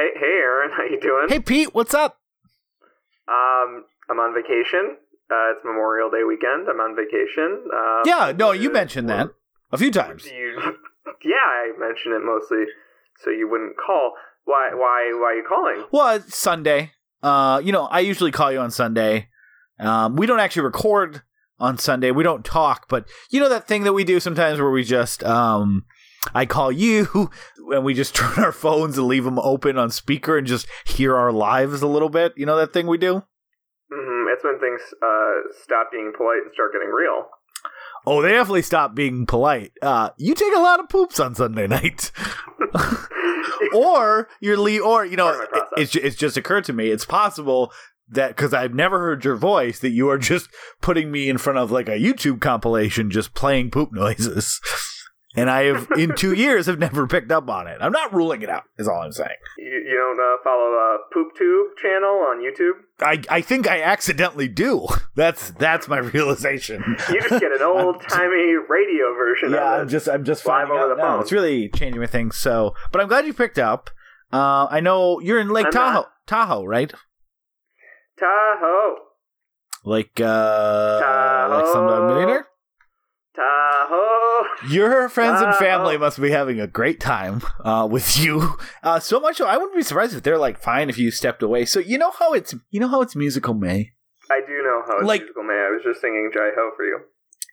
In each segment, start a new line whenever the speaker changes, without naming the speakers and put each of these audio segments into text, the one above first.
Hey, hey, Aaron, how you doing?
Hey, Pete, what's up?
Um, I'm on vacation. Uh, it's Memorial Day weekend. I'm on vacation. Uh,
Yeah, no, you mentioned that a few times.
You, yeah, I mentioned it mostly so you wouldn't call. Why? Why? Why are you calling?
Well, it's Sunday. Uh, you know, I usually call you on Sunday. Um, we don't actually record on Sunday. We don't talk, but you know that thing that we do sometimes where we just um, I call you and we just turn our phones and leave them open on speaker and just hear our lives a little bit. You know that thing we do?
hmm It's when things uh, stop being polite and start getting real.
Oh, they definitely stop being polite. Uh, you take a lot of poops on Sunday night. or you're le- or you know,
Part of my process.
it's it's just occurred to me. It's possible that because I've never heard your voice, that you are just putting me in front of like a YouTube compilation, just playing poop noises. And I have, in two years, have never picked up on it. I'm not ruling it out. Is all I'm saying.
You, you don't uh, follow a poop tube channel on YouTube?
I I think I accidentally do. That's that's my realization.
You just get an old timey radio version
yeah,
of
I'm
it.
just I'm just
Live over the
now.
phone.
It's really changing my things. So, but I'm glad you picked up. Uh, I know you're in Lake
I'm
Tahoe,
not.
Tahoe, right?
Tahoe,
Like uh, like some
Tahoe.
Your friends and family must be having a great time uh, with you. Uh, so much so, I wouldn't be surprised if they're like fine if you stepped away. So you know how it's you know how it's musical May.
I do know how it's
Like-
musical May. I was just singing Jai Ho for you.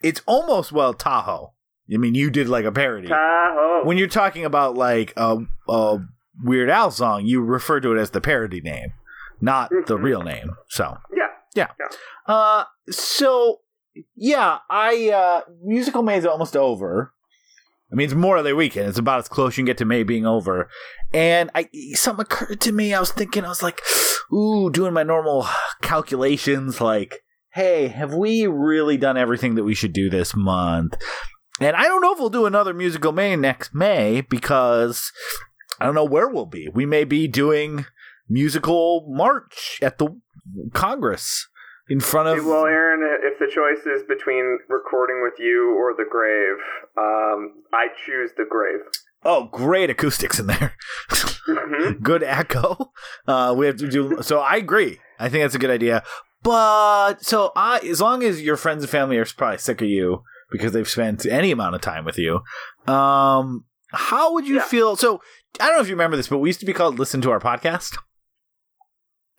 It's almost well Tahoe. I mean, you did like a parody.
Tahoe.
when you're talking about like a, a Weird Al song, you refer to it as the parody name, not the
Mhm.
real name. So
yeah.
yeah.
Yeah.
Uh, so yeah, I uh, musical May is almost over. I mean, it's more Memorial Day weekend. It's about as close you can get to May being over. And I something occurred to me. I was thinking, I was like, ooh, doing my normal calculations, like, hey, have we really done everything that we should do this month? And I don't know if we'll do another musical May next May because I don't know where we'll be. We may be doing musical March at the Congress in front of.
well, Aaron, if the choice is between recording with you or the grave, um, I choose the grave.
oh, great acoustics in there.
Mhm.
good echo. Uh, we have to do. So I agree. I think that's a good idea. But so I, as long as your friends and family are probably sick of you because they've spent any amount of time with you, um, how would you
Yeah.
feel? So I don't know if you remember this, but we used to be called "Listen to Our Podcast."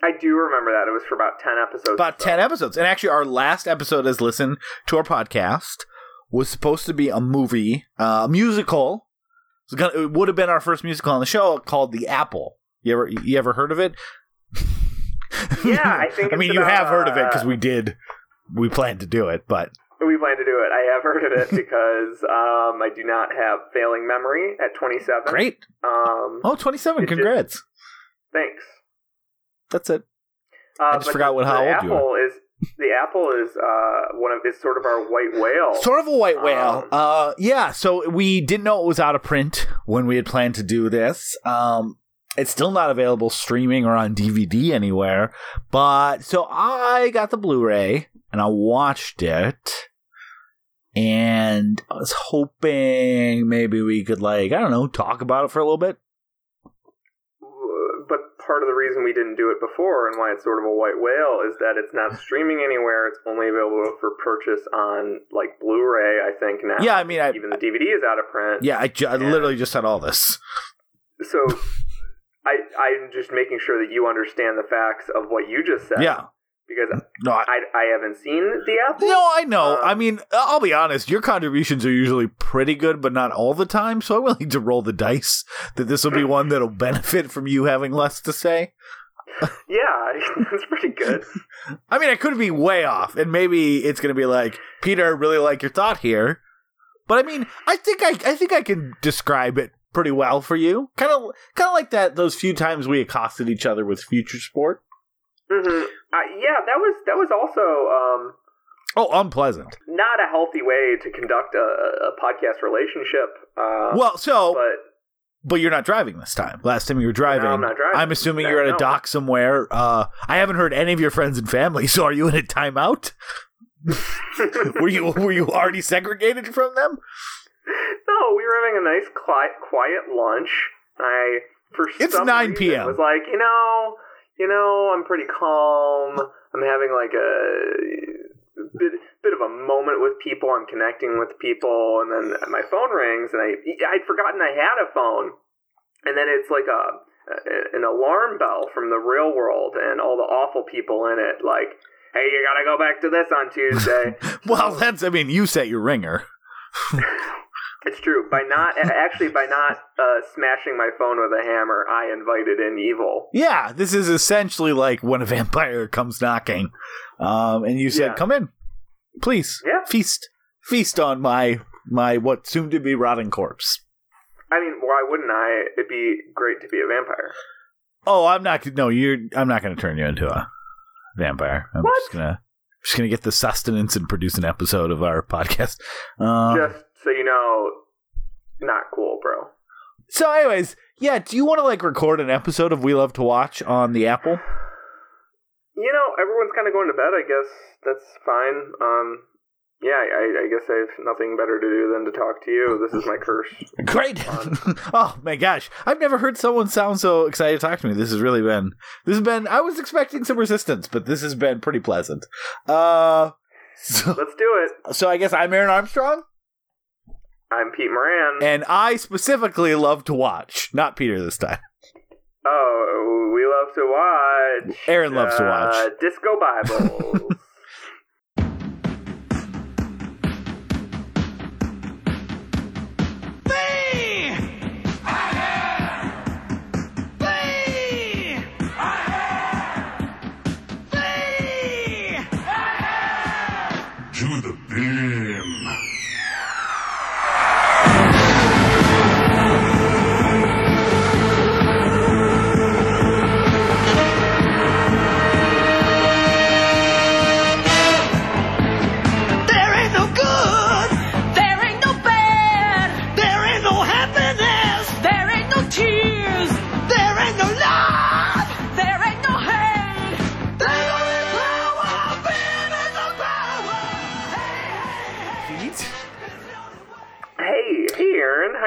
I do remember that. It was for about 10 episodes.
About
so.
10 episodes. And actually, our last episode as Listen to Our Podcast was supposed to be a movie, uh, a musical. It, gonna, it would have been our first musical on the show called The Apple. You ever, you ever heard of it?
Yeah, I think
I mean, you
about,
have heard of it because
uh,
we did. We planned to do it, but
We plan to do it. I have heard of it because um, I do not have failing memory at 27.
great.
Um,
Oh, 27.
It just-
Congrats.
Thanks.
That's it.
Uh,
just
but
forgot what- how
the
old you
apple is the apple is uh, one of is sort of our white whale.
Sort of a white whale.
Um,
uh, yeah. So we didn't know it was out of print when we had planned to do this. Um, it's still not available streaming or on DVD anywhere. But so I got the Blu-ray and I watched it, and I was hoping maybe we could like I don't know talk about it for a little bit.
Part of the reason we didn't do it before and why it's sort of a white whale is that it's not streaming anywhere. It's only available for purchase on like Blu-ray. I think now.
Yeah, I mean, I,
Even the DVD is out of print.
yeah, I, ju- I literally just said all this.
So. I, I'm just making sure that you understand the facts of what you just said.
Yeah.
Because
No, I,
I, I haven't seen the apple.
No, I know.
Um,
I mean, I'll be honest. Your contributions are usually pretty good, but not all the time. So I'm willing to roll the dice that this will be one that'll benefit from you having less to say.
Yeah, that's pretty good.
I mean, I could be way off, and maybe it's going to be like, Peter, I really like your thought here. But I mean, I think I, I think I can describe it pretty well for you. Kind of, kind of like that. Those few times we accosted each other with Future Sport.
Hmm Uh, yeah, that was that was also um,
Oh, unpleasant.
not a healthy way to conduct a, a podcast relationship. Uh,
Well, so
but
But you're not driving this time. Last time you were driving.
I'm not driving.
I'm assuming
No,
you're at a
no.
dock somewhere. Uh, I haven't heard any of your friends and family. So are you in a timeout? were you were you already segregated from them?
no, we were having a nice quiet, quiet lunch. I for
It's
some
9
reason
p.m..
was like, you know, you know, I'm pretty calm. I'm having like a bit bit of a moment with people. I'm connecting with people, and then my phone rings, and I I'd forgotten I had a phone, and then it's like a an alarm bell from the real world, and all the awful people in it, like, hey, you gotta go back to this on Tuesday.
Well, that's I mean, you set your ringer.
It's true. By not actually by not uh, smashing my phone with a hammer, I invited in evil.
Yeah, this is essentially like when a vampire comes knocking, um, and you said,
Yeah.
"Come in, please,
Yeah.
feast, feast on my my what soon to be rotting corpse."
I mean, why wouldn't I? It'd be great to be a vampire.
Oh, I'm not. No, you're. I'm not going to turn you into a vampire. I'm
What?
just gonna just gonna get the sustenance and produce an episode of our podcast. Um,
Just so you know, not cool, bro.
so, anyways, yeah. Do you want to like record an episode of We Love to Watch on the Apple?
You know, everyone's kind of going to bed. I guess that's fine. Um, yeah, I, I guess I have nothing better to do than to talk to you. This is my curse.
Great. oh my gosh. I've never heard someone sound so excited to talk to me. This has really been this has been I was expecting some resistance, but this has been pretty pleasant. Uh so,
Let's do it.
so I guess I'm Aaron Armstrong
I'm Pete Moran.
and I specifically love to watch. Not Peter this time.
oh, we love to watch.
Aaron loves to
uh,
watch.
Disco Bibles.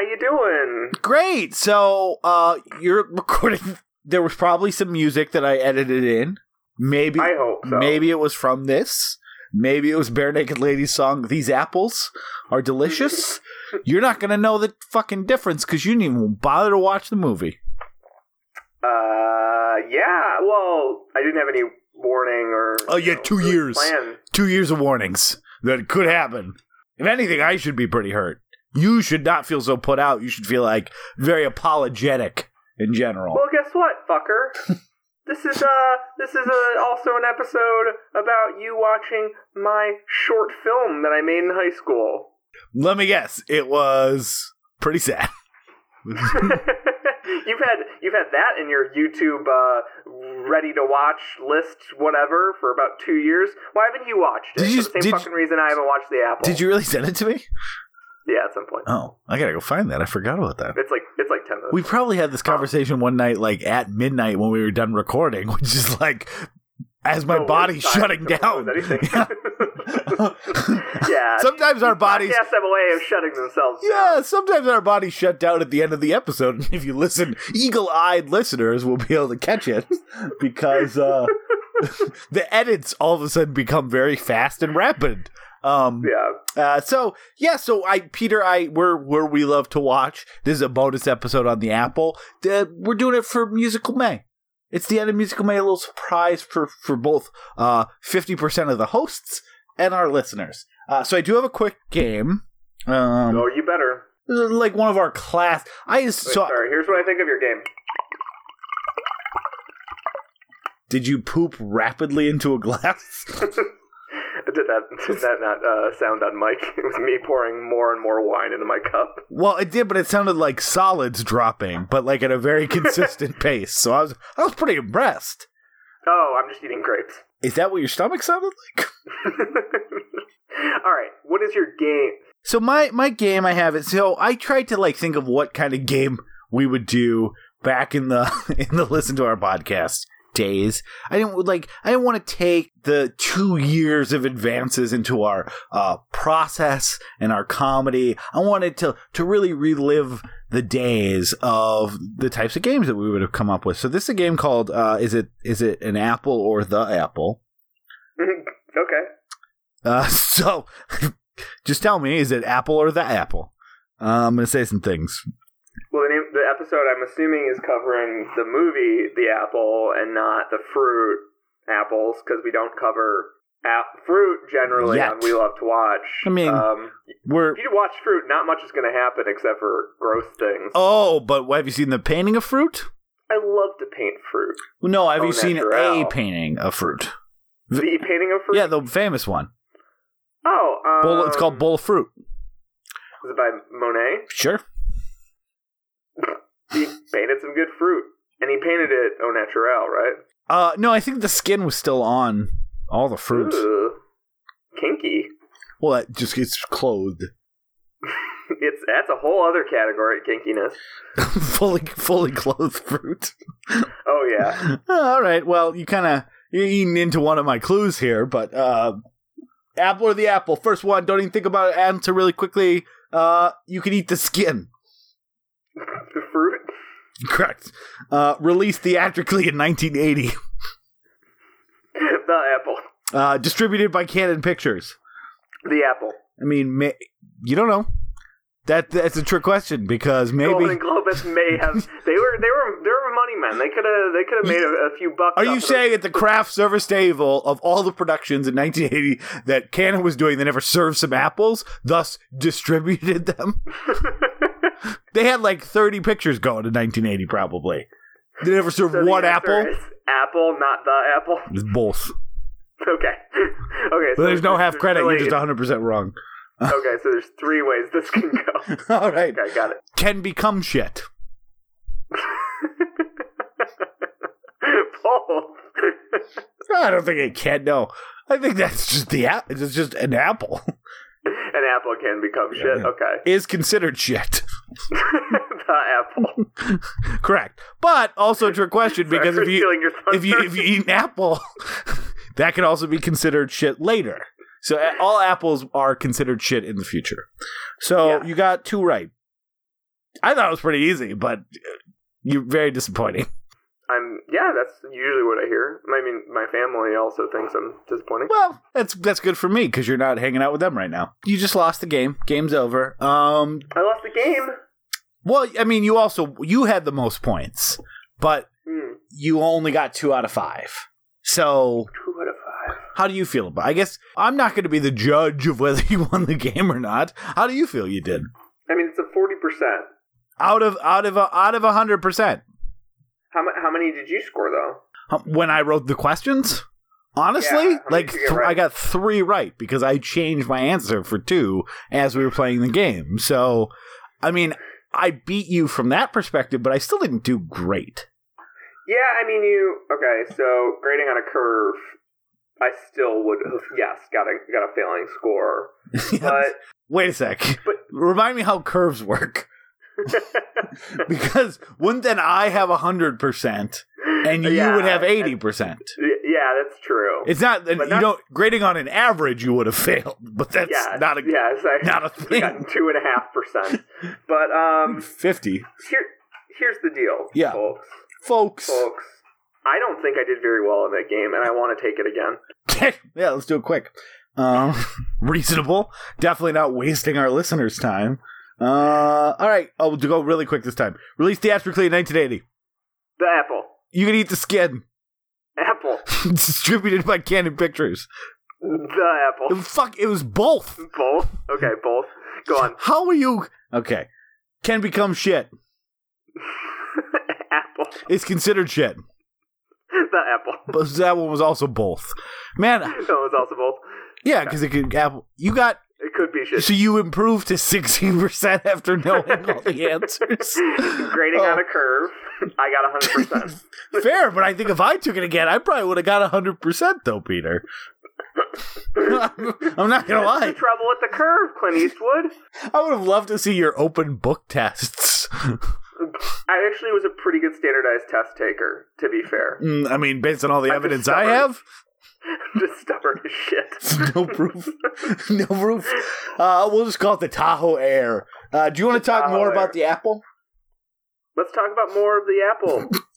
You doing?
Great. So uh you're recording there was probably some music that I edited in. Maybe
I hope so.
Maybe it was from this. Maybe it was Barenaked Ladies' song "These Apples Are Delicious." You're not gonna know the fucking difference because you didn't even bother to watch the movie.
Uh, yeah. Well, I didn't have any warning or.
Oh,
you
yeah,
know,
two years.
Plan.
Two years of warnings that could happen. If anything, I should be pretty hurt. You should not feel so put out. You should feel like very apologetic in general.
Well, guess what, fucker? this is uh, this is uh, also an episode about you watching my short film that I made in high school.
Let me guess. It was pretty sad.
you've had you've had that in your YouTube uh, ready to watch list, whatever, for about two years. Why haven't you watched it?
Did you-
For the same fucking reason I haven't watched the Apple.
Did you really send it to me?
Yeah, at some point.
Oh, I gotta go find that. I forgot about that.
It's like it's like ten minutes.
We probably had this conversation one night, like at midnight when we were done recording, which is like as my
The
body's shutting down. Yeah.
yeah.
Sometimes our bodies.
have a way of shutting themselves down.
Yeah, sometimes our bodies shut down at the end of the episode. If you listen, eagle-eyed listeners will be able to catch it because uh, the edits all of a sudden become very fast and rapid. Um,
Yeah.
Uh, so yeah, so I Peter, I we're where we love to watch. This is a bonus episode on the Apple. Uh, we're doing it for Musical May. It's the end of Musical May, a little surprise for for both uh fifty percent of the hosts and our listeners. Uh, so I do have a quick game. Um,
oh, you better.
like one of our class. I
Wait,
so
sorry. Here's what I think of your game.
did you poop rapidly into a glass?
Did that did that not uh, sound on mic? It was me pouring more and more wine into my cup.
well, it did, but it sounded like solids dropping, but like at a very consistent pace. So I was I was pretty impressed.
Oh, I'm just eating grapes.
Is that what your stomach sounded like?
All right. What is your game?
So my my game I have it. So I tried to like think of what kind of game we would do back in the in the listen to our podcast days. I didn't like. I didn't want to take the two years of advances into our uh, process and our comedy. I wanted to to really relive the days of the types of games that we would have come up with. So this is a game called uh, is it is it an apple or the apple?
okay.
Uh, so just tell me, is it apple or the apple? Uh, I'm gonna say some things.
Well, the name, episode I'm assuming is covering the movie The Apple and not the fruit apples because we don't cover fruit generally
Yet.
on We Love to Watch.
I mean,
um,
We're
if you watch fruit, not much is going to happen except for gross things.
oh, but have you seen the painting of fruit?
I love to paint fruit.
No, have
Oh,
you seen a painting of fruit?
The painting of fruit.
Yeah, the famous one.
Oh, um,
Bowl, it's called Bowl of Fruit.
Is it by Monet?
Sure.
He painted some good fruit, and he painted it au naturel, right?
Uh, no, I think the skin was still on all the fruit.
Ooh, kinky.
Well, it just gets clothed,
It's that's a whole other category, of kinkiness.
fully fully clothed fruit.
Oh yeah.
all right. Well, you kind of you're eating into one of my clues here, but uh, apple or the apple? First one. Don't even think about it. Answer really quickly. Uh, you can eat the skin. Correct. Uh, released theatrically in 1980.
the apple.
Uh, distributed by Cannon Pictures.
The apple.
I mean, may, you don't know. That that's a trick question because maybe.
Golden Globus may have. They were. They were. They were money men. They could have. They could have made a, a few bucks.
Are you saying at the craft service table of all the productions in 1980 that Cannon was doing, they never served some apples, thus distributed them? they had like 30 pictures going in 1980, probably. They never served
So
one apple.
apple, not the apple.
It's both.
Okay. Okay.
So there's no half
there's
credit. You're just 100% wrong.
Okay, so there's three ways this can go.
all right.
Okay, got it.
Can become shit.
Both.
I don't think it can. No, I think that's just the app. It's just an apple
An apple can become shit.
yeah.
Okay.
is considered shit.
the apple.
Correct, but also a trick question because if you if you if you eat an apple, that can also be considered shit later. So all apples are considered shit in the future. So
Yeah.
you got two right. I thought it was pretty easy, but uh, you're very disappointing.
I'm yeah, that's usually what I hear. I mean, my family also thinks I'm disappointing.
Well, that's that's good for me because you're not hanging out with them right now. You just lost the game. Game's over. Um,
I lost the game.
well, I mean, you also you had the most points, but
Hmm,
you only got two out of five. So
two out of five.
how do you feel about? I guess I'm not going to be the judge of whether you won the game or not. How do you feel you did?
I mean, it's a forty percent.
Out of out of a, out of a hundred percent.
How how many did you score though?
Um, when I wrote the questions, honestly,
Yeah,
like
did you get
th- I got three right because I changed my answer for two as we were playing the game. So, I mean, I beat you from that perspective, but I still didn't do great.
Yeah, I mean, you okay? So grading on a curve, I still would have yes got a got a failing score, but
Wait a sec.
But-
Remind me how curves work. because wouldn't then I have hundred percent and you
Yeah,
would have eighty percent?
yeah, that's true.
It's not you
But not-
don't grading on an average you would have failed, but that's
yeah,
not a
yes, I
not a thing.
two and a half percent. But um,
fifty.
here here's the deal,
Yeah.
folks.
Folks.
Folks, I don't think I did very well in that game, and I want to take it again.
yeah, let's do it quick. Um, reasonable. Definitely not wasting our listeners' time. Uh, all right. Oh, to go really quick this time. Released theatrically in 1980.
The apple,
You can eat the skin.
apple,
Distributed by Cannon Pictures.
the apple.
Fuck, it was both.
Both. Okay, both. Go on.
How are you? Okay. Can become shit.
apple.
It's considered shit.
The apple.
But that one was also both. Man,
No, was also both.
yeah, because it could apple. You got
It could be shit.
so you improved to sixteen percent after knowing all the answers.
Grading
Oh.
on a curve, I got 100%.
Fair, but I think if I took it again, I probably would have got hundred percent though, Peter. I'm not gonna
the
lie.
trouble with the curve, Clint Eastwood.
I would have loved to see your open book tests.
I actually was a pretty good standardized test taker, to be fair.
Mm, I mean, based on all the
I'm
evidence I have,
Just stubborn as shit.
no proof. no proof. Uh, we'll just call it the Tahoe Air. Uh, do you want to talk
Tahoe
more
Air.
about the Apple?
Let's talk about more of the apple.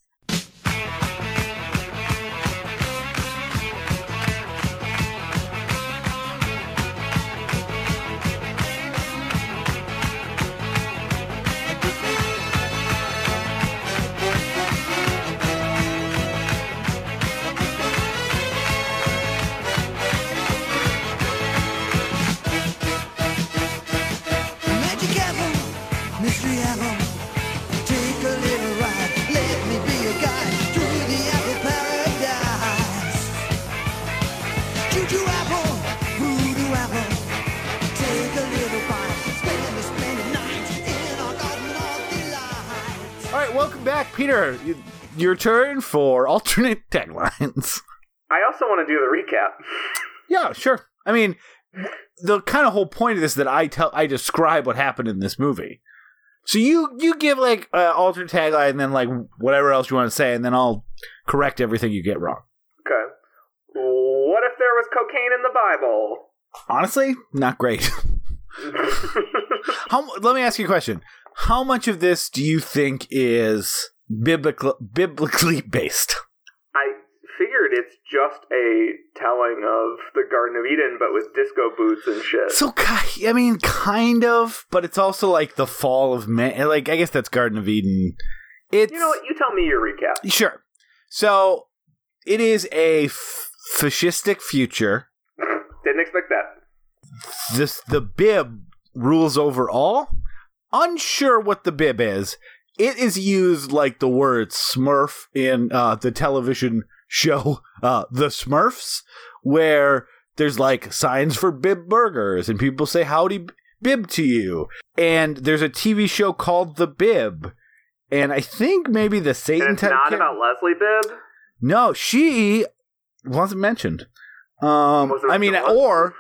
welcome back, Peter. You, your turn for alternate taglines.
I also want to do the recap.
Yeah, sure. I mean, the kind of whole point of this is that I tell I describe what happened in this movie. So you you give like uh, alternate tagline and then like whatever else you want to say, and then I'll correct everything you get wrong.
Okay. What if there was cocaine in the Bible?
Honestly, not great. How? Let me ask you a question. How much of this do you think is biblical, biblically based?
I figured it's just a telling of the Garden of Eden, but with disco boots and shit.
So, I mean, kind of, but it's also like the fall of man. Like, I guess that's Garden of Eden. It's
you know what? You tell me your recap.
Sure. So it is a f- fascistic future.
Didn't expect that.
This the bib rules over all. Unsure what the bib is. It is used like the word Smurf in uh, the television show uh, The Smurfs, where there's like signs for bib burgers and people say howdy bib to you. And there's a TV show called The Bib. And I think maybe the Satan
And it's not
ca-
about Leslie Bibb.
No, she wasn't mentioned. Um,
Was
I mean, or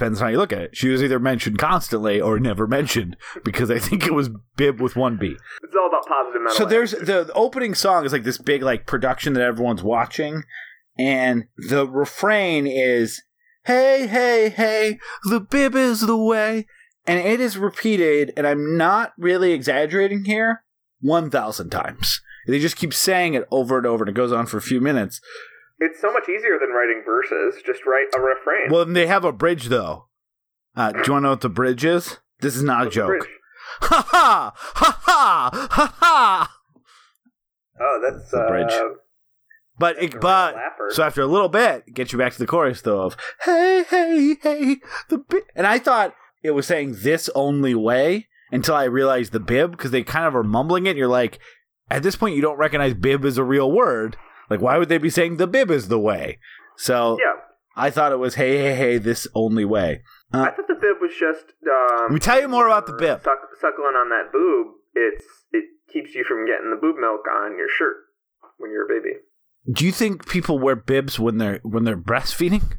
depends on how you look at it. She was either mentioned constantly or never mentioned because I think it was Bib with one B.
It's all about positive mental.
So there's
attitude.
the, the opening song is like this big like production that everyone's watching, and the refrain is "Hey, hey, hey, the bib is the way," and it is repeated, and I'm not really exaggerating here, one thousand times. They just keep saying it over and over, and it goes on for a few minutes.
It's so much easier than writing verses. Just write a refrain.
Well, they have a bridge though. Uh, do you want to know what the bridge is? This is not a
What's the
joke. Ha ha ha ha ha ha.
Oh, that's
The
uh,
bridge. But it, but so after a little bit, it gets you back to the chorus though of hey hey hey the bib, and I thought it was saying this only way until I realized the bib because they kind of are mumbling it. You're like, at this point, you don't recognize bib as a real word. Like, why would they be saying the bib is the way? So
Yeah,
I thought it was hey hey hey this only way. Uh,
I thought the bib was just. Um,
Let me tell you more about the bib.
Suck, suckling on that boob. It's it keeps you from getting the boob milk on your shirt when you're a baby.
Do you think people wear bibs when they're when they're breastfeeding?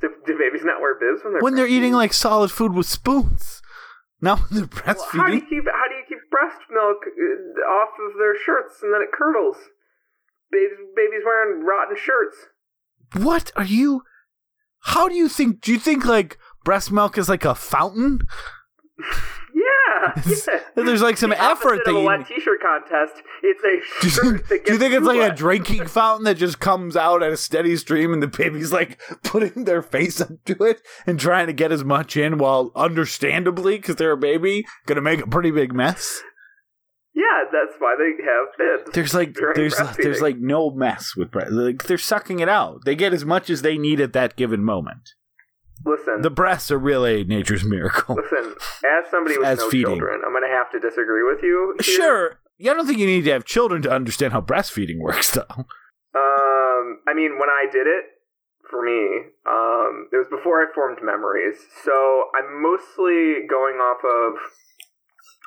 Do, do babies not wear bibs when they're
when they're eating like solid food with spoons? Not when they're
Well, how do you keep how do you keep breast milk uh, off of their shirts and then it curdles? Babies, babies wearing rotten shirts.
what are you? How do you think? Do you think like breast milk is like a fountain?
Yeah, yeah.
There's like some
The
effort that
of a
you.
wet T-shirt contest. It's a
Do you,
shirt
do you think it's like a drinking fountain that just comes out at a steady stream and the baby's like putting their face up to it and trying to get as much in while understandably, because they're a baby, gonna make a pretty big mess?
Yeah, that's why they have bibs.
There's like there's there's like no mess with breast. Like they're sucking it out. They get as much as they need at that given moment.
listen,
The breasts are really nature's miracle.
listen. As somebody with
As
no
feeding.
children, I'm gonna have to disagree with you. here.
Sure. Yeah, I don't think you need to have children to understand how breastfeeding works, though.
Um, I mean, when I did it, for me, um, it was before I formed memories, so I'm mostly going off of.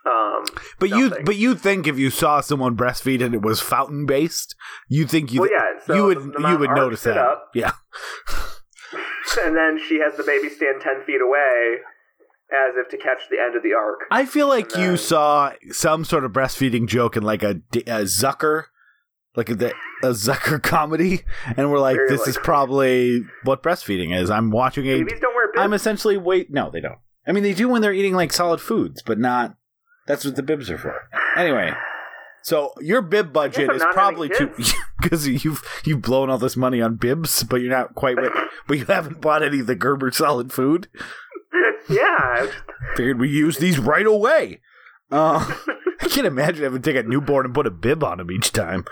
Um,
But you,
Nothing.
but you think if you saw someone breastfeed and it was fountain based, you think you,
well, yeah. So
you would, you would notice that.
up,
Yeah.
and then she has the baby stand ten feet away, as if to catch the end of the arc.
I feel like
And
you saw some sort of breastfeeding joke in like a, a Zucker, like a, a Zucker comedy, and we're like,
Very
this is probably what breastfeeding is. I'm watching a.
Babies don't wear bibs.
I'm essentially wait. No, they don't. I mean, they do when they're eating like solid foods, but not. That's what the bibs are for. Anyway, so your bib budget is probably too because you've you've blown all this money on bibs, but you're not quite. With, but you haven't bought any of the Gerber solid food.
yeah, I just-
Figured we use these right away. Uh, I can't imagine having to take a newborn and put a bib on him each time.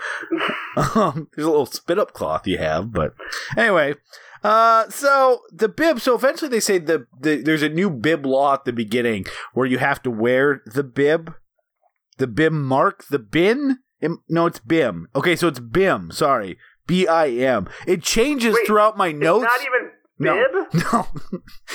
Um, there's a little spit up cloth you have, but anyway. Uh, so the bib. So eventually they say the, the there's a new bib law at the beginning where you have to wear the bib, the bib mark, the bin. No, it's bim. Okay, so it's bim. Sorry, B I M. It changes
Wait,
throughout my
it's
notes.
not even
no,
bib.
no.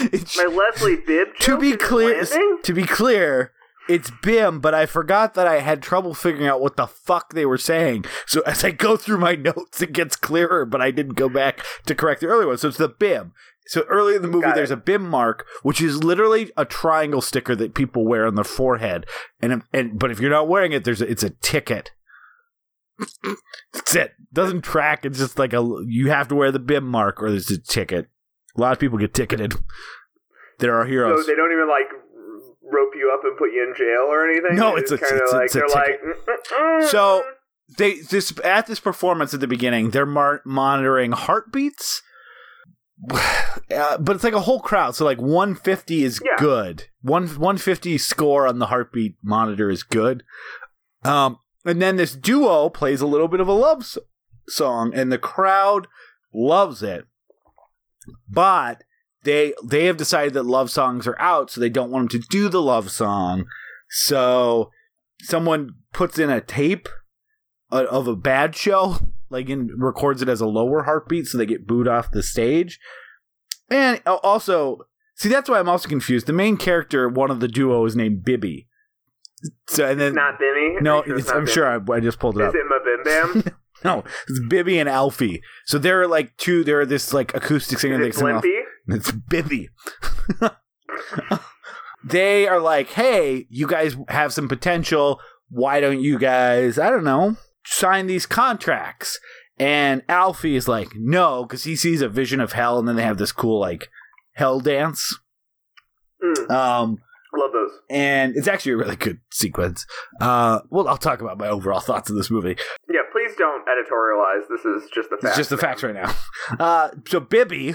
It's-
My Leslie Bibb.
to be clear,
landing?
to be clear, it's Bim, but I forgot that I had trouble figuring out what the fuck they were saying. So as I go through my notes, it gets clearer, but I didn't go back to correct the earlier one. So it's the Bim. So early in the movie,
Got it.
there's a Bim mark, which is literally a triangle sticker that people wear on their forehead. And um, and but if you're not wearing it, there's a, it's a ticket. That's it. Doesn't track. It's just like a you have to wear the Bim mark or there's a ticket. A lot of people get ticketed. There are heroes.
So they don't even like rope you up and put you in jail or anything.
No, it's a-
kinda
a-
like
it's
they're like. "Mm, mm,
So-
mm."
they this at this performance at the beginning they're mar- monitoring heartbeats uh, but it's like a whole crowd so like 150 is
Yeah.
good one 150 score on the heartbeat monitor is good um and then this duo plays a little bit of a love song and the crowd loves it but they they have decided that love songs are out so they don't want them to do the love song so someone puts in a tape uh, of a bad show, like and records it as a lower heartbeat, so they get booed off the stage. And also, see, that's why I'm also confused. The main character, one of the duo, is named Bibby. So and then
not Bibby.
no,
Are you
it's, I'm sure I, I just pulled it
Is
up.
Is it my Bim Bam?
No, it's Bibby and Alphie. So they're like two. They're this like acoustic singer. they
Is it
sing
Blimpy?
it's Bibby. they are like, hey, you guys have some potential. Why don't you guys, I don't know, sign these contracts? And Alphie is like, no, because he sees a vision of hell, and then they have this cool like hell dance.
Mm,
Um,
love those.
and it's actually a really good sequence. Uh, well, I'll talk about my overall thoughts of this movie.
Yeah, please don't editorialize. This is just the facts.
It's just the facts right now. Uh, so Bibby,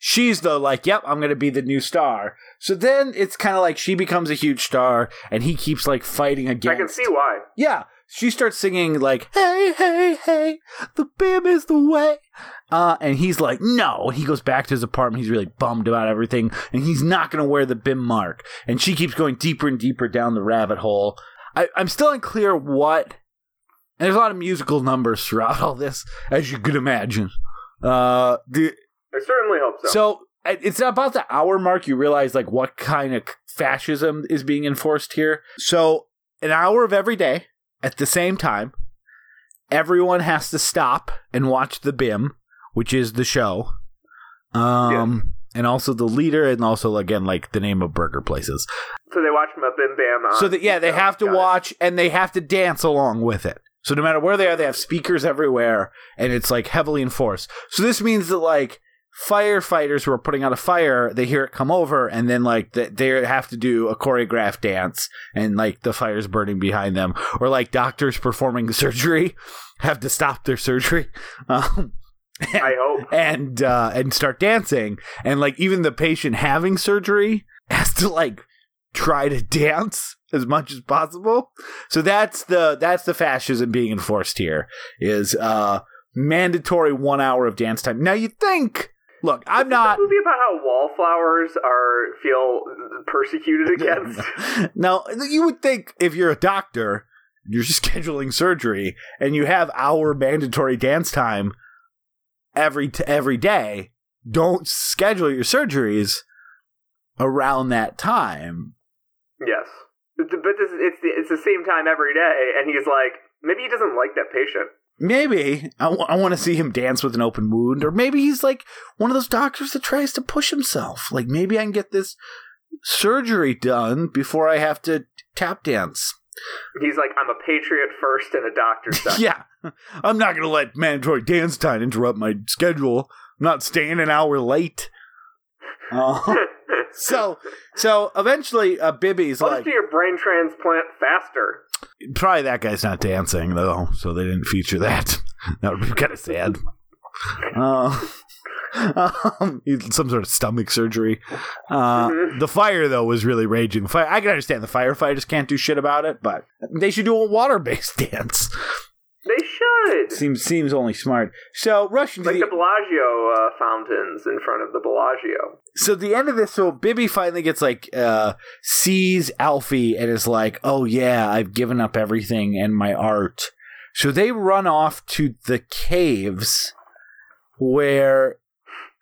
she's the like, yep, I'm gonna be the new star. So then it's kind of like she becomes a huge star, and he keeps like fighting against.
I can see why.
Yeah, she starts singing like, "Hey, hey, hey, the bim is the way," uh, and he's like, "No." He goes back to his apartment. He's really bummed about everything, and he's not gonna wear the bim mark. And she keeps going deeper and deeper down the rabbit hole. I, I'm still unclear what. And there's a lot of musical numbers throughout all this, as you could imagine. Uh, the,
I certainly hope so.
so it's about the hour mark you realize like what kind of fascism is being enforced here. So an hour of every day at the same time, everyone has to stop and watch the BIM, which is the show. Um and also the leader and also again like the name of burger places.
So they watch my Bim Bam.
So that yeah, they have to
got it.
watch and they have to dance along with it. So no matter where they are, they have speakers everywhere, and it's like heavily enforced. So this means that like firefighters who are putting out a fire, they hear it come over, and then like th- they have to do a choreographed dance, and like the fire's burning behind them, or like doctors performing surgery have to stop their surgery. Um,
I hope.
and uh, and start dancing, and like even the patient having surgery has to like try to dance as much as possible. So that's the that's the fascism being enforced here is uh mandatory one hour of dance time. Now you think, look, I'm
Is
not.
movie about how wallflowers are feel persecuted against.
now you would think if you're a doctor, you're scheduling surgery, and you have hour mandatory dance time every t- every day. Don't schedule your surgeries around that time.
yes, but this, it's the, it's the same time every day, and he's like, maybe he doesn't like that patient.
Maybe I want to see him dance with an open wound, or maybe he's like one of those doctors that tries to push himself. Like maybe I can get this surgery done before I have to tap dance.
He's like, I'm a patriot first and a doctor second.
Yeah, I'm not going to let mandatory dance time interrupt my schedule. I'm not staying an hour late. Uh, so, so eventually, uh, Bibby's
Let's
like,
do your brain transplant faster.
Probably that guy's not dancing though, so they didn't feature that. that would be kind of sad. Uh, um, some sort of stomach surgery. Uh, the fire though was really raging. Fire, I can understand the firefighters can't do shit about it, but they should do a water-based dance.
They should.
Seems seems only smart. So rush into
Like
the,
the Bellagio uh, fountains in front of the Bellagio.
so the end of this. So Bibby finally gets like uh, sees Alphie and is like, "Oh yeah, I've given up everything and my art." So they run off to the caves where.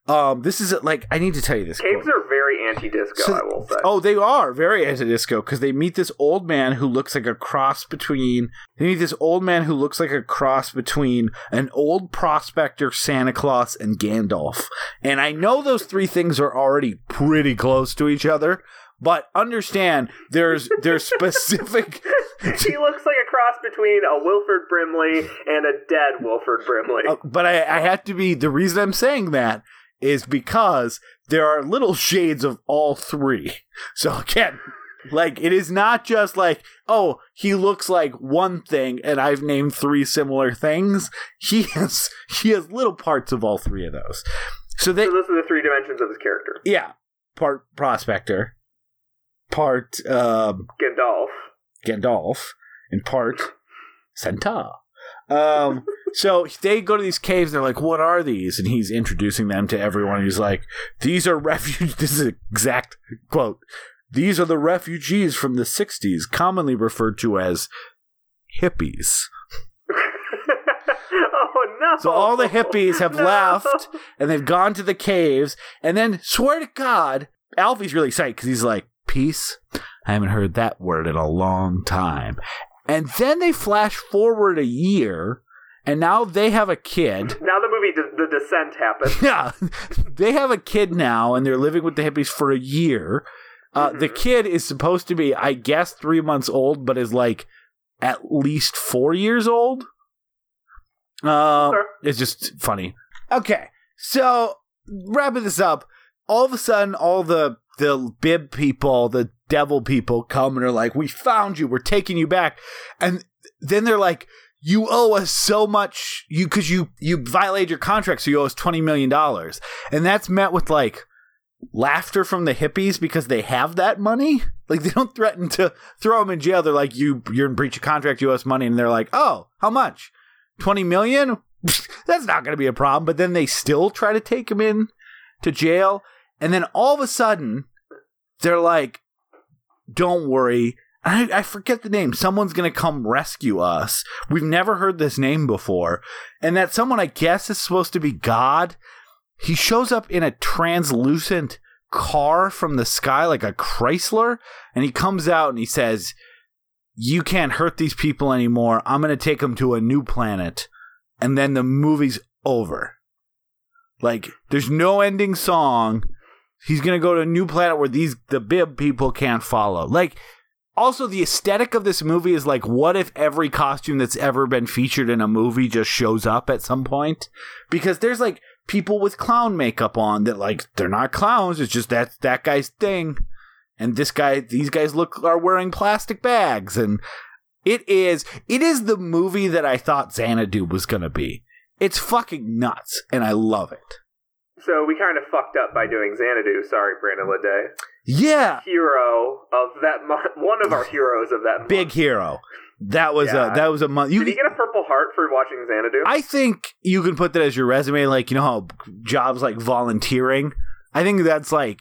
Um, this is like I need to tell you this.
Caves
quote.
are very anti-disco,
So-
I will say.
Oh, they are very anti-disco because they meet this old man who looks like a cross between. They meet this old man who looks like a cross between an old prospector, Santa Claus, and Gandalf. And I know those three things are already pretty close to each other, but understand there's there's specific.
he looks like a cross between a Wilford Brimley and a dead Wilford Brimley.
Uh, but I, I have to be the reason I'm saying that is because there are little shades of all three. So again, like it is not just like, oh, he looks like one thing and I've named three similar things. He has he has little parts of all three of those. So they
so those are the three dimensions of his character.
yeah, part prospector, part um
Gandalf.
Gandalf, and part Santa. Um, so they go to these caves. And they're like, "What are these?" And he's introducing them to everyone. He's like, "These are refuge." This is an exact quote. These are the refugees from the '60s, commonly referred to as hippies.
oh no!
So all the hippies have
No.
left, and they've gone to the caves. And then, swear to God, Alphie's really psyched because he's like, "Peace." I haven't heard that word in a long time. And then they flash forward a year, and now they have a kid.
Now the movie D- The Descent happens.
Yeah, they have a kid now, and they're living with the hippies for a year. Uh, The kid is supposed to be, I guess, three months old, but is like at least four years old. Uh,
Sure.
It's just funny. Okay, so wrapping this up, all of a sudden, all the the bib people, the devil people, come and are like, "We found you. We're taking you back," and then they're like. You owe us so much, you because you you violated your contract, so you owe us twenty million dollars, and that's met with like laughter from the hippies because they have that money. Like they don't threaten to throw them in jail. They're like, "You you're in breach of contract. You owe us money," and they're like, "Oh, how much? Twenty million? That's not going to be a problem." But then they still try to take him in to jail, and then all of a sudden, they're like, "Don't worry." I, I forget the name. Someone's going to come rescue us. We've never heard this name before. And that someone, I guess, is supposed to be God. He shows up in a translucent car from the sky, like a Chrysler. And he comes out and he says, You can't hurt these people anymore. I'm going to take them to a new planet. And then the movie's over. Like, there's no ending song. He's going to go to a new planet where these, the bib people can't follow. Like, also the aesthetic of this movie is like what if every costume that's ever been featured in a movie just shows up at some point? Because there's like people with clown makeup on that like they're not clowns it's just that that guy's thing. And this guy these guys look are wearing plastic bags and it is it is the movie that i thought xanadu was gonna be. It's fucking nuts and i love it
So we kind of fucked up by doing Xanadu. Sorry, Brandon Leday.
yeah
Hero of that month. One of our heroes of that month.
big hero that was
Yeah.
a that was a month you
Did he get a Purple Heart for watching Xanadu?
I think you can put that as your resume, like you know how jobs like volunteering. I think that's like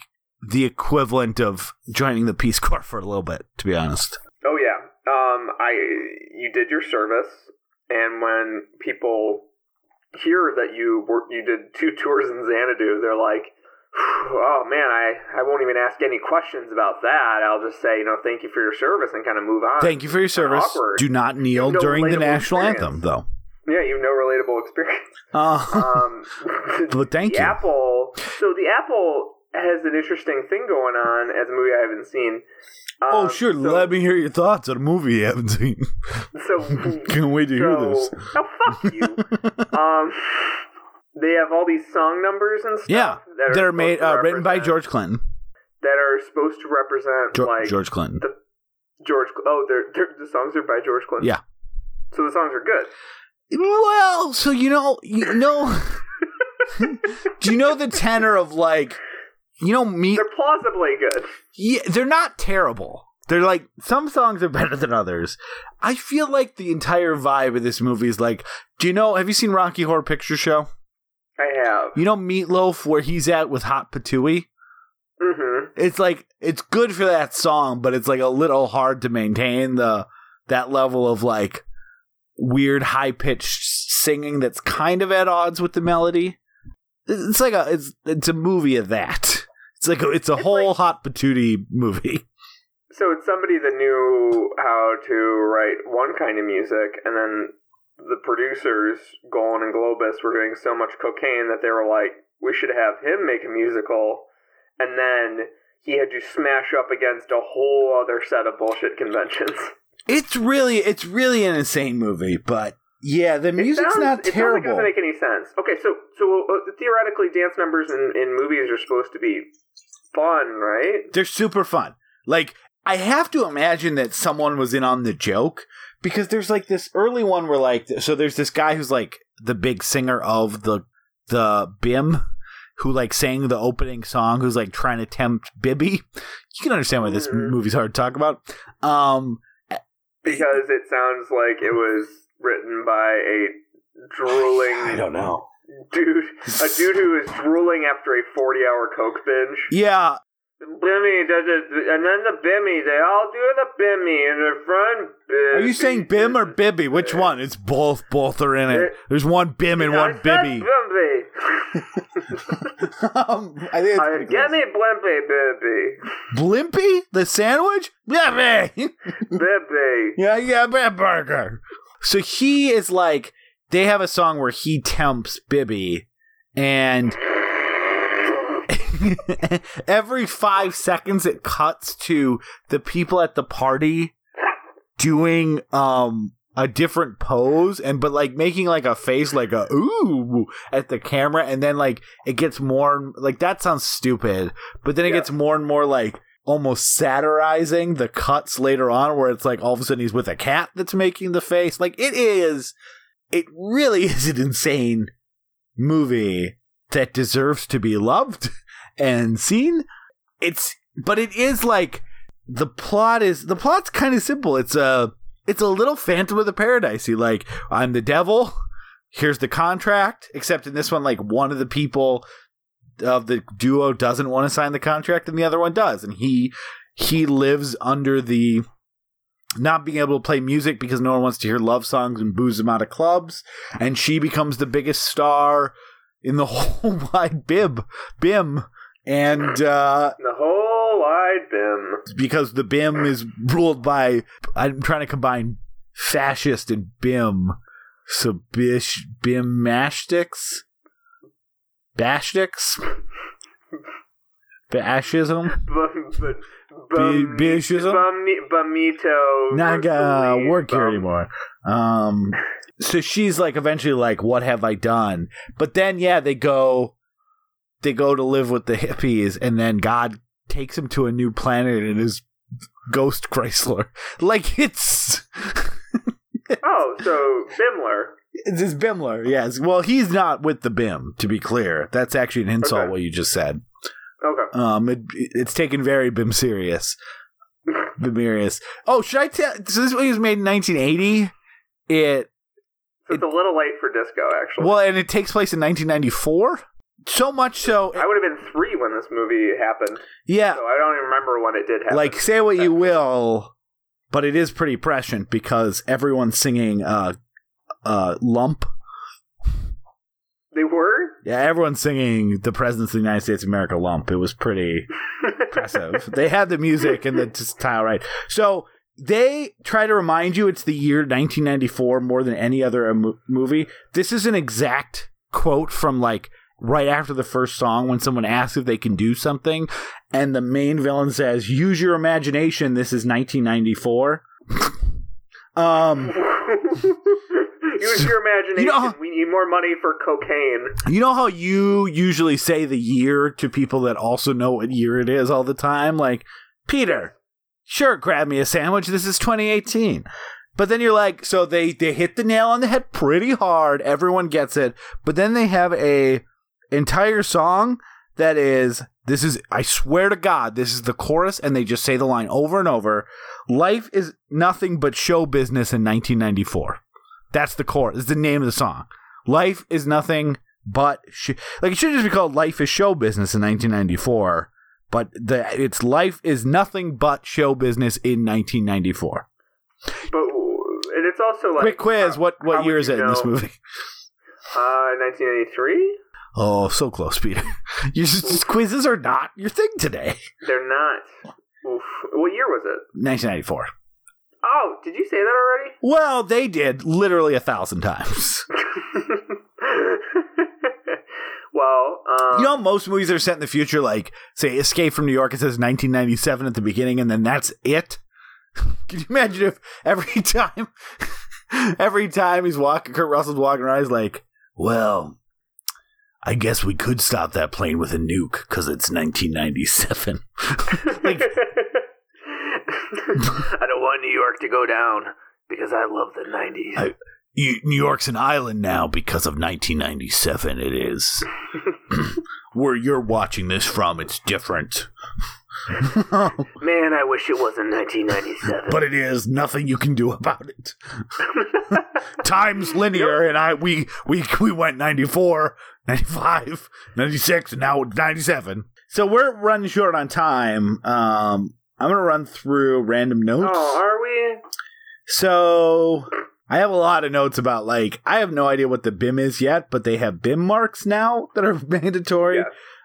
the equivalent of joining the Peace Corps for a little bit, to be honest.
Oh yeah. Um, I you did your service, and when people hear that you were you did two tours in Xanadu, they're like, "Oh man, I I won't even ask any questions about that. I'll just say, you know, thank you for your service and kind of move on."
Thank you for your service. Do not kneel
No
during the national
experience.
anthem, though.
Yeah, you have no relatable experience.
Uh,
Um,
but thank you.
Apple. So the Apple has an interesting thing going on as a movie I haven't seen. Um,
oh, sure.
So,
Let me hear your thoughts on a movie you haven't seen.
So
Can't wait to hear this.
Oh fuck you. um, they have all these song numbers and stuff.
Yeah,
that
they're made uh, written by George Clinton.
That are supposed to represent
George,
like
George Clinton.
the George. Oh, they're, they're the songs are by George Clinton.
Yeah.
So the songs are good.
Well, so you know, you know, do you know the tenor of like, you know, me?
They're plausibly good.
Yeah, they're not terrible. They're like some songs are better than others. I feel like the entire vibe of this movie is like, do you know? Have you seen Rocky Horror Picture Show?
I have.
You know Meat Loaf, where he's at with Hot Patootie.
Mm-hmm.
It's like it's good for that song, but it's like a little hard to maintain the that level of like weird high pitched singing that's kind of at odds with the melody. It's like a it's it's a movie of that. It's like a, it's a
It's
whole
like-
hot patootie movie.
So it's somebody that knew how to write one kind of music, and then the producers, Golan and Globus, were doing so much cocaine that they were like, we should have him make a musical, and then he had to smash up against a whole other set of bullshit conventions.
It's really it's really an insane movie, but yeah, the music's
sounds-
not
It sounds like it
terrible.
doesn't make any sense. Okay, so so uh, theoretically, dance numbers in, in movies are supposed to be fun, right?
They're super fun. Like I have to imagine that someone was in on the joke because there's like this early one where like so there's this guy who's like the big singer of the the Bim who like sang the opening song who's like trying to tempt Bibby. You can understand why this
Mhm.
movie's hard to talk about. Um
Because it sounds like it was written by a drooling.
I don't know.
dude, a dude who is drooling after a forty-hour coke binge.
Yeah,
Bimmy does it, and then the Bimmy. They all do the Bimmy and their friend.
are you saying Bim or Bibby? Which one? It's both. Both are in it. There's one Bim and one Bibby.
Bimby.
um, I think it's
Uh, Get me Blimpie, Bibby.
Blimpie, the sandwich. Bibby.
Bibby.
Yeah, yeah, Brad Barker. So he is like, they have a song where he tempts Bibby, and every five seconds it cuts to the people at the party doing um a different pose and but like making like a face like a ooh at the camera and then like it gets more like that sounds stupid but then it
Yeah.
gets more and more like almost satirizing the cuts later on where it's like all of a sudden he's with a cat that's making the face. Like it is it really is an insane movie that deserves to be loved and seen. It's but it is like the plot is the plot's kind of simple. It's a it's a little phantom of the paradise like i'm the devil here's the contract except in this one like one of the people of the duo doesn't want to sign the contract and the other one does and he he lives under the not being able to play music because no one wants to hear love songs and booze him out of clubs and she becomes the biggest star in the whole wide bib bim and uh
The whole wide Bim.
because the BIM is ruled by I'm trying to combine fascist and BIM. So bish BIM mashsticks? Bashsticks? Fascism?
Bum, but, bum,
Bishism?
bum,
Not gonna work here anymore. Um so she's like eventually like, What have I done? But then yeah, they go they go to live with the hippies and then God takes him to a new planet in his ghost Chrysler. Like it's
Oh, so Bimler.
It's his Bimler, yes. Well, he's not with the Bim, to be clear. That's actually an insult,
Okay.
what you just said.
Okay.
Um, it, it's taken very Bim serious. Bimerious. Oh, should I tell? So this movie was made in 1980. It
So it's a little late for disco, actually.
well, and it takes place in 1994. So much so,
I would have been three when this movie happened,
yeah.
so I don't even remember when it did happen.
Like, say what you will, but it is pretty prescient because everyone's singing uh, uh, "Lump."
they were.
Yeah, everyone's singing the Presidents of the United States of America lump. It was pretty impressive. they had the music and the style right. So they try to remind you it's the year 1994 more than any other mo- movie. This is an exact quote from like right after the first song when someone asks if they can do something, and the main villain says, "Use your imagination. This is 1994." um,
Use your imagination.
You know-
we need more money for cocaine.
you know how you usually say the year to people that also know what year it is all the time, like Peter. Sure, grab me a sandwich. This is 2018. But then you're like, so they they hit the nail on the head pretty hard. Everyone gets it. But then they have a entire song that is this is I swear to God, this is the chorus, and they just say the line over and over. Life is nothing but show business in 1994. That's the chorus. It's the name of the song. Life is nothing but sh- like it should just be called Life is Show Business in 1994. But the it's life is nothing but show business in 1994.
But and it's also like
Quick quiz.
uh,
What what year is
you
it in this movie?
Uh, 1983.
Oh, so close, Peter. Your just, quizzes are not your thing today.
They're not. Oof. What year was it?
1994.
Oh, did you say that already?
Well, they did literally a thousand times.
well, um,
You know, most movies are set in the future, like say Escape from New York. It says 1997 at the beginning, and then that's it. Can you imagine if every time, every time he's walking, Kurt Russell's walking around, he's like, "Well, I guess we could stop that plane with a nuke because it's 1997." like,
I don't want New York to go down because I love the 90s.
I- you, New York's an island now because of 1997. It is. Where you're watching this from, it's different.
Man, I wish it wasn't 1997.
but it is nothing you can do about it. Time's linear, and I we we we went 94, 95, 96, and now 97. So we're running short on time. Um, I'm gonna run through random notes.
oh, are we?
So I have a lot of notes about like I have no idea what the BIM is yet, but they have BIM marks now that are mandatory.
Yeah.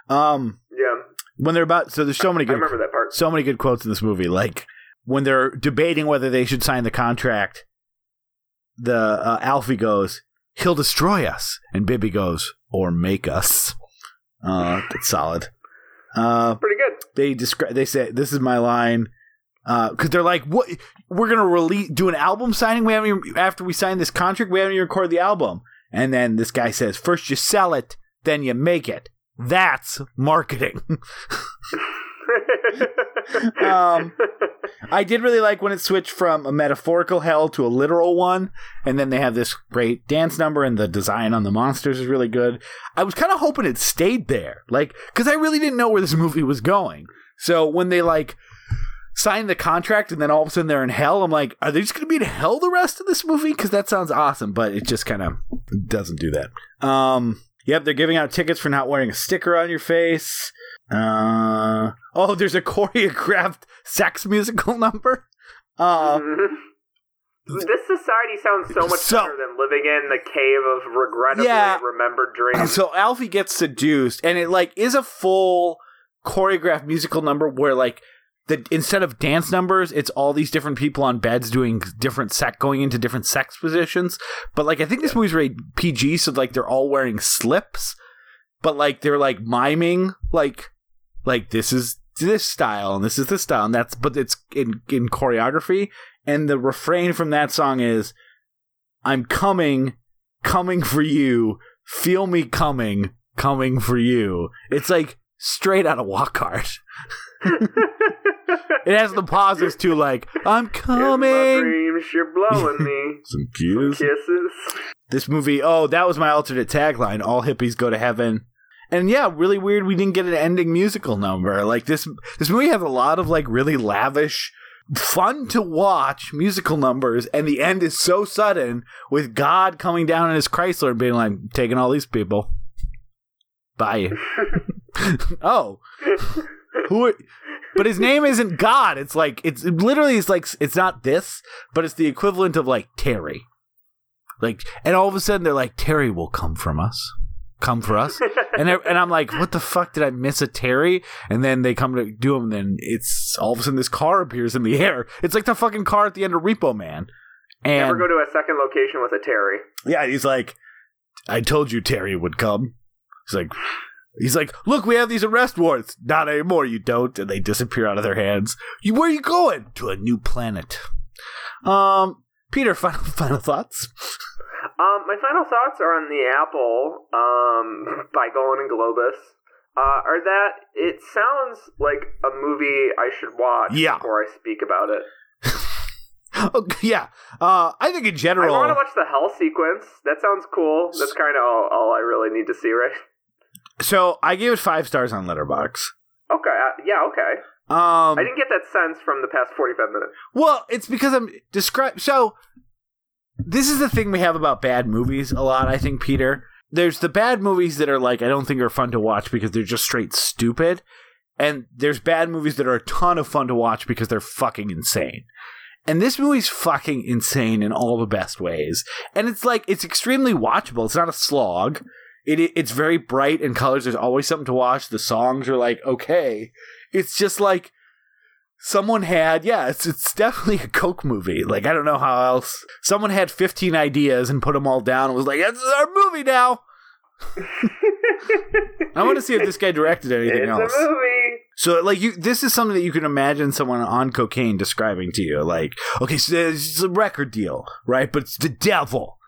Um,
Yeah,
when they're about so there's so many good I
remember that part.
so many good quotes in this movie. Like when they're debating whether they should sign the contract, the uh, Alphie goes, "He'll destroy us," and Bibby goes, "Or make us." Uh, that's solid. Uh,
Pretty good.
they describe. They say, "This is my line." Because they're like, "What? We're gonna release, do an album signing? We haven't even, after we sign this contract, we haven't even recorded the album." And then this guy says, first you sell it, then you make it. That's marketing." Um, I did really like when it switched from a metaphorical hell to a literal one, and then they have this great dance number, and the design on the monsters is really good. I was kind of hoping it stayed there, like, because I really didn't know where this movie was going. So when they like sign the contract, and then all of a sudden they're in hell, I'm like, are they just going to be in hell the rest of this movie? Because that sounds awesome, but it just kind of doesn't do that. Um, yep, they're giving out tickets for not wearing a sticker on your face. Uh oh, there's a choreographed sex musical number. Uh,
this society sounds so much
So-
better than living in the cave of regrettably
Yeah.
remembered dreams.
so Alphie gets seduced, and it like is a full choreographed musical number where like the instead of dance numbers, it's all these different people on beds doing different sex, going into different sex positions. But like I think this movie's rated PG, so like they're all wearing slips, but like they're like miming like like this is this style and this is this style and that's but it's in in choreography. And the refrain from that song is i'm coming coming for you. Feel me coming coming for you. It's like straight out of walk hard. It has the pauses too like i'm
In my
coming.
dreams, you're blowing me.
Some
kisses.
this movie oh that was my alternate tagline. All hippies go to heaven and yeah really weird we didn't get an ending musical number. Like this this movie has a lot of like really lavish fun to watch musical numbers and the end is so sudden with god coming down in his chrysler and being like taking all these people. Bye. Oh. Who are but his name isn't god. It's like it's it literally it's like it's not this but it's the equivalent of like terry. Like, and all of a sudden they're like, Terry will come from us, come for us, and and I'm like, what the fuck did I miss a Terry? And then they come to do him, and then it's all of a sudden this car appears in the air. It's like the fucking car at the end of Repo Man, and
Never go to a second location with a Terry.
yeah, he's like, I told you Terry would come. He's like, he's like, look, we have these arrest warrants. Not anymore, you don't. And they disappear out of their hands. You, where are you going? To a new planet. Um, Peter, final final thoughts.
Um, my final thoughts are on the Apple um, by Golan and Globus. Uh, are that it sounds like a movie I should watch
Yeah.
before I speak about it.
Oh, yeah, uh, I think in general, I
want to watch the hell sequence. That sounds cool. That's kind of all, all I really need to see, right?
so I gave it five stars on Letterboxd.
Okay, uh, yeah, okay.
Um,
I didn't get that sense from the past forty-five minutes.
Well, it's because I'm describe. So this is the thing we have about bad movies a lot. I think Peter. There's the bad movies that are like I don't think are fun to watch because they're just straight stupid, and there's bad movies that are a ton of fun to watch because they're fucking insane. And this movie's fucking insane in all the best ways. And it's like it's extremely watchable. It's not a slog. It, it it's very bright in colors. There's always something to watch. The songs are like okay. It's just like someone had yeah it's it's definitely a coke movie like i don't know how else someone had 15 ideas and put them all down and was like that's our movie now i want to see if this guy directed anything
it's
else
a movie.
so like you this is something that you can imagine someone on cocaine describing to you like okay so it's a record deal right but it's the devil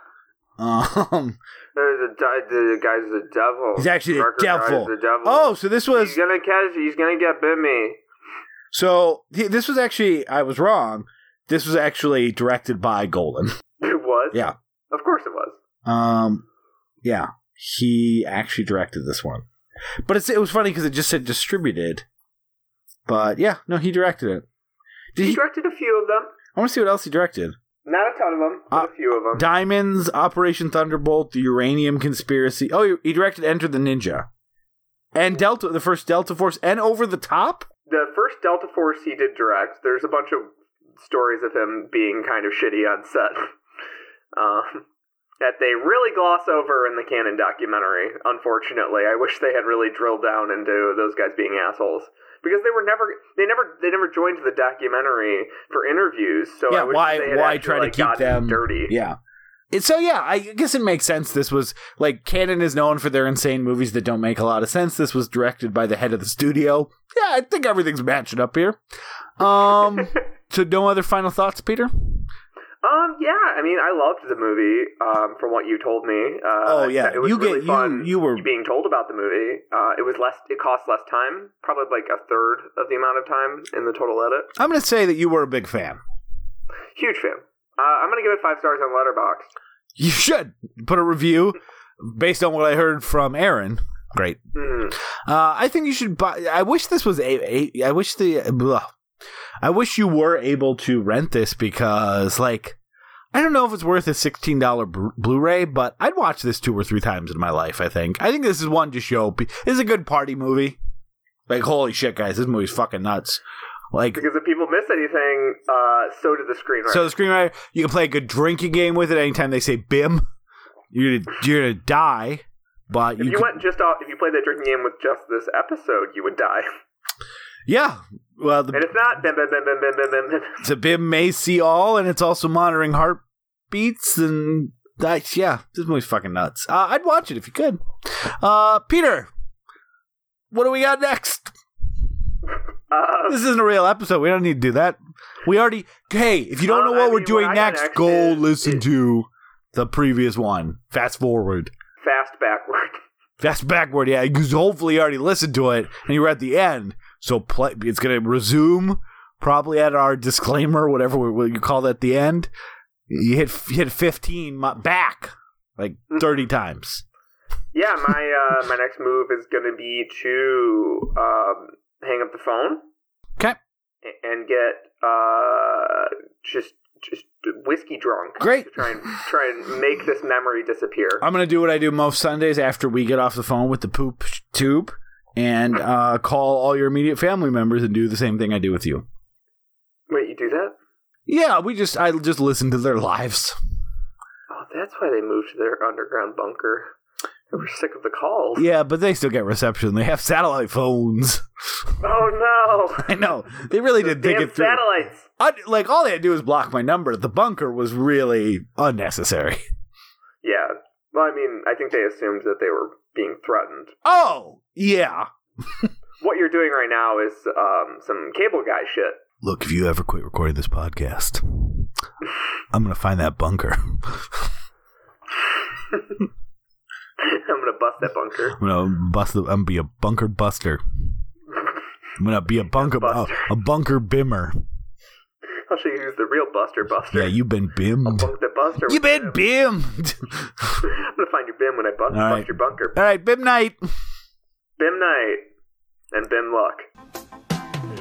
um
There's a the guy's the devil.
he's actually the devil
The devil.
oh so this was
he's gonna catch. He's gonna get Bimmy.
So this was actually i was wrong this was actually directed by golan
It was.
Yeah.
Of course it was.
Um, yeah, he actually directed this one, but it's it was funny because it just said distributed. But yeah, no, he directed it. Did
He
he?
directed a few of them.
I want to see what else he directed.
Not a ton of them, but
Uh,
a few of them.
Diamonds, Operation Thunderbolt, The Uranium Conspiracy. Oh, he directed Enter the Ninja, and Delta, the first Delta Force, and Over the Top.
The first Delta Force he did direct. There's a bunch of stories of him being kind of shitty on set. um, that they really gloss over in the Cannon documentary. Unfortunately, I wish they had really drilled down into those guys being assholes because they were never they never they never joined the documentary for interviews. So
Yeah,
I wish
why- why try to
like,
keep them-
dirty?
Yeah. So yeah, I guess it makes sense. This was like Cannon is known for their insane movies that don't make a lot of sense. This was directed by the head of the studio. Yeah, I think everything's matching up here. Um, so no other final thoughts, Peter?
Um, yeah, I mean, I loved the movie. Um, from what you told me. Uh,
Oh, yeah.
it was
You get-
really
you-
fun.
you were-
being told about the movie. Uh, it was less. It cost less time, probably like a third of the amount of time in the total edit.
I'm going to say that you were a big fan.
Huge fan. Uh, I'm gonna give it five stars on Letterboxd.
You should put a review based on what I heard from Aaron. Great.
Hmm.
Uh, I think you should buy. I wish this was a. a I wish the. Blah. I wish you were able to rent this because, like, I don't know if it's worth a sixteen dollar Blu-ray, but I'd watch this two or three times in my life. I think. I think this is one to show. pe- This is a good party movie. Like, holy shit, guys, this movie's fucking nuts. Like,
Because if people miss anything, uh, so did the screenwriter.
so the screenwriter, you can play a good drinking game with it. Anytime they say "bim," you're gonna, you're gonna die. But
if
you,
you
could-
went just off, if you played that drinking game with just this episode, you would die.
yeah. Well, the,
And it's not bim bim bim bim bim bim bim. bim.
So BIM may see all, and it's also monitoring heartbeats, and that's yeah, this movie's fucking nuts. Uh, I'd watch it if you could. Uh, Peter, what do we got next?
Uh,
This isn't a real episode. We don't need to do that. We already. Hey, if you don't know what
I
we're
mean,
doing
what
next, go
is-
listen
is-
to the previous one. Fast forward.
fast backward.
Fast backward, yeah, because hopefully you already listened to it and you were at the end. So play, it's going to resume probably at our disclaimer, whatever we, what you call that, the end. You hit you hit 15 back like 30 times.
Yeah, my uh, my next move is gonna be to um, hang up the phone
Okay,
and get uh, just just whiskey drunk.
Great.
Try and try and make this memory disappear.
I'm going to do what I do most Sundays after we get off the phone with the poop tube and uh, call all your immediate family members and do the same thing I do with you.
Wait, you do that?
Yeah, we just I just listen to their lives.
Oh, that's why they moved to their underground bunker. Were sick of the calls.
Yeah, but they still get reception. They have satellite phones.
Oh no!
I know. They really did think it through.
satellites.
I, like all they had to do was block my number. The bunker was really unnecessary.
Yeah. Well, I mean, I think they assumed that they were being threatened.
Oh, yeah.
What you're doing right now is um, some cable guy shit.
Look, if you ever quit recording this podcast, I'm going to find that bunker.
I'm gonna bust that bunker.
I'm going to bust the, I'm going to be a bunker buster. I'm going to be a bunker, a,
Buster.
Uh, a bunker bimmer.
I'll show you who's the real Buster Buster.
Yeah, you've been bimmed.
Bunk the Buster.
You've been
Bim.
bimmed.
I'm gonna find your Bim when I bust,
All right.
bust your bunker.
All right, bim night.
Bim Night and Bim Luck.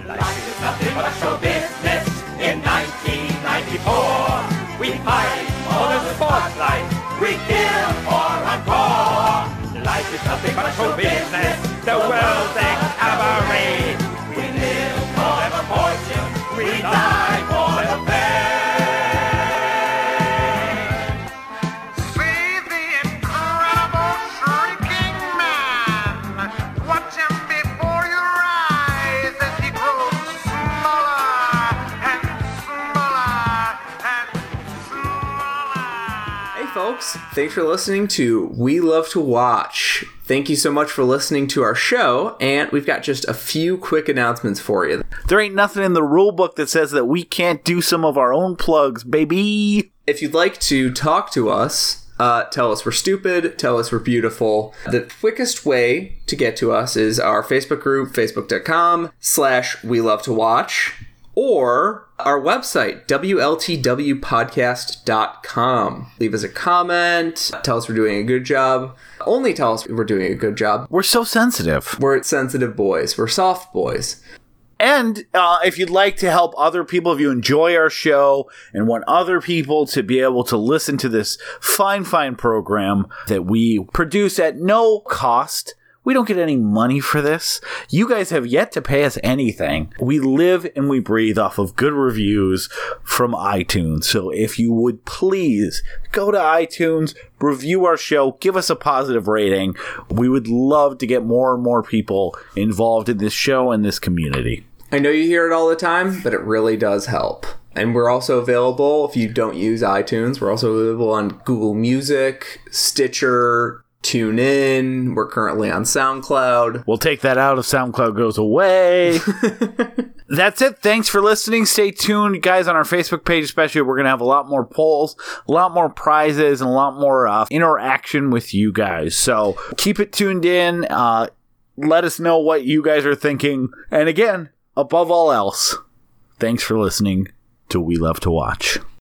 Life is nothing but a show business. In 1994, we fight for the spotlight. We kill for encore. Life is nothing but a show business. The world's a cabaret. We live for the fortune. We die for
Thanks for listening to We Love to Watch. Thank you so much for listening to our show, and we've got just a few quick announcements for you.
There ain't nothing in the rule book that says that we can't do some of our own plugs, baby.
If you'd like to talk to us, uh, tell us we're stupid, tell us we're beautiful. The quickest way to get to us is our Facebook group, facebook.com slash we love to watch, or our website, WLTWpodcast.com. Leave us a comment, tell us we're doing a good job. Only tell us we're doing a good job.
We're so sensitive.
We're sensitive boys. We're soft boys.
And uh, if you'd like to help other people, if you enjoy our show and want other people to be able to listen to this fine, fine program that we produce at no cost, we don't get any money for this. You guys have yet to pay us anything. We live and we breathe off of good reviews from iTunes. So if you would please go to iTunes, review our show, give us a positive rating. We would love to get more and more people involved in this show and this community.
I know you hear it all the time, but it really does help. And we're also available if you don't use iTunes. We're also available on Google Music, Stitcher, TuneIn. We're currently on SoundCloud.
We'll take that out if SoundCloud goes away. That's it. Thanks for listening. Stay tuned, guys, on our Facebook page, especially. We're going to have a lot more polls, a lot more prizes, and a lot more uh, interaction with you guys. So keep it tuned in. Uh, let us know what you guys are thinking. And again, above all else, thanks for listening to We Love to Watch.